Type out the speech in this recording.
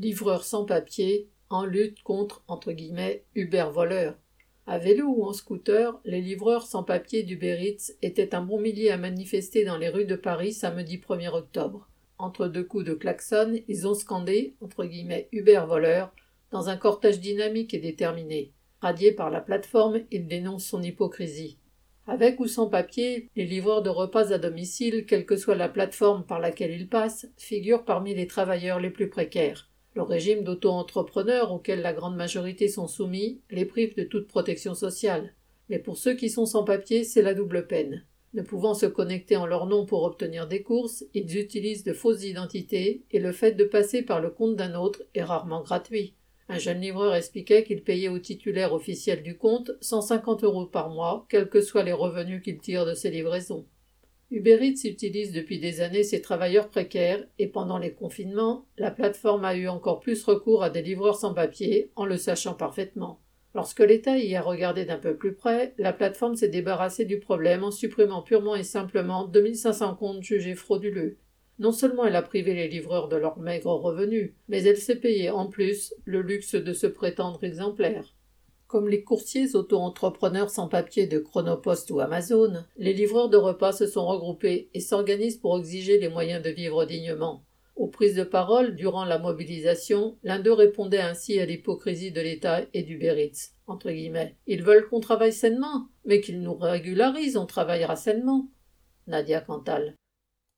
livreurs sans papier, en lutte contre entre guillemets Uber voleurs. À vélo ou en scooter, les livreurs sans papier d'Uber Eats étaient un bon millier à manifester dans les rues de Paris samedi 1er octobre. Entre deux coups de klaxon, ils ont scandé entre guillemets Uber voleurs dans un cortège dynamique et déterminé. Radiés par la plateforme, ils dénoncent son hypocrisie. Avec ou sans papier, les livreurs de repas à domicile, quelle que soit la plateforme par laquelle ils passent, figurent parmi les travailleurs les plus précaires. Le régime d'auto-entrepreneurs auquel la grande majorité sont soumis les prive de toute protection sociale. Mais pour ceux qui sont sans papier, c'est la double peine. Ne pouvant se connecter en leur nom pour obtenir des courses, ils utilisent de fausses identités et le fait de passer par le compte d'un autre est rarement gratuit. Un jeune livreur expliquait qu'il payait au titulaire officiel du compte 150 euros par mois, quels que soient les revenus qu'il tire de ses livraisons. Uber utilise depuis des années ses travailleurs précaires et pendant les confinements, la plateforme a eu encore plus recours à des livreurs sans papier, en le sachant parfaitement. Lorsque l'État y a regardé d'un peu plus près, la plateforme s'est débarrassée du problème en supprimant purement et simplement 2500 comptes jugés frauduleux. Non seulement elle a privé les livreurs de leurs maigres revenus, mais elle s'est payée en plus le luxe de se prétendre exemplaire. Comme les coursiers auto-entrepreneurs sans papier de Chronopost ou Amazon, les livreurs de repas se sont regroupés et s'organisent pour exiger les moyens de vivre dignement. Aux prises de parole durant la mobilisation, l'un d'eux répondait ainsi à l'hypocrisie de l'État et du Béritz. Entre guillemets. Ils veulent qu'on travaille sainement, mais qu'ils nous régularisent, on travaillera sainement. Nadia Cantal.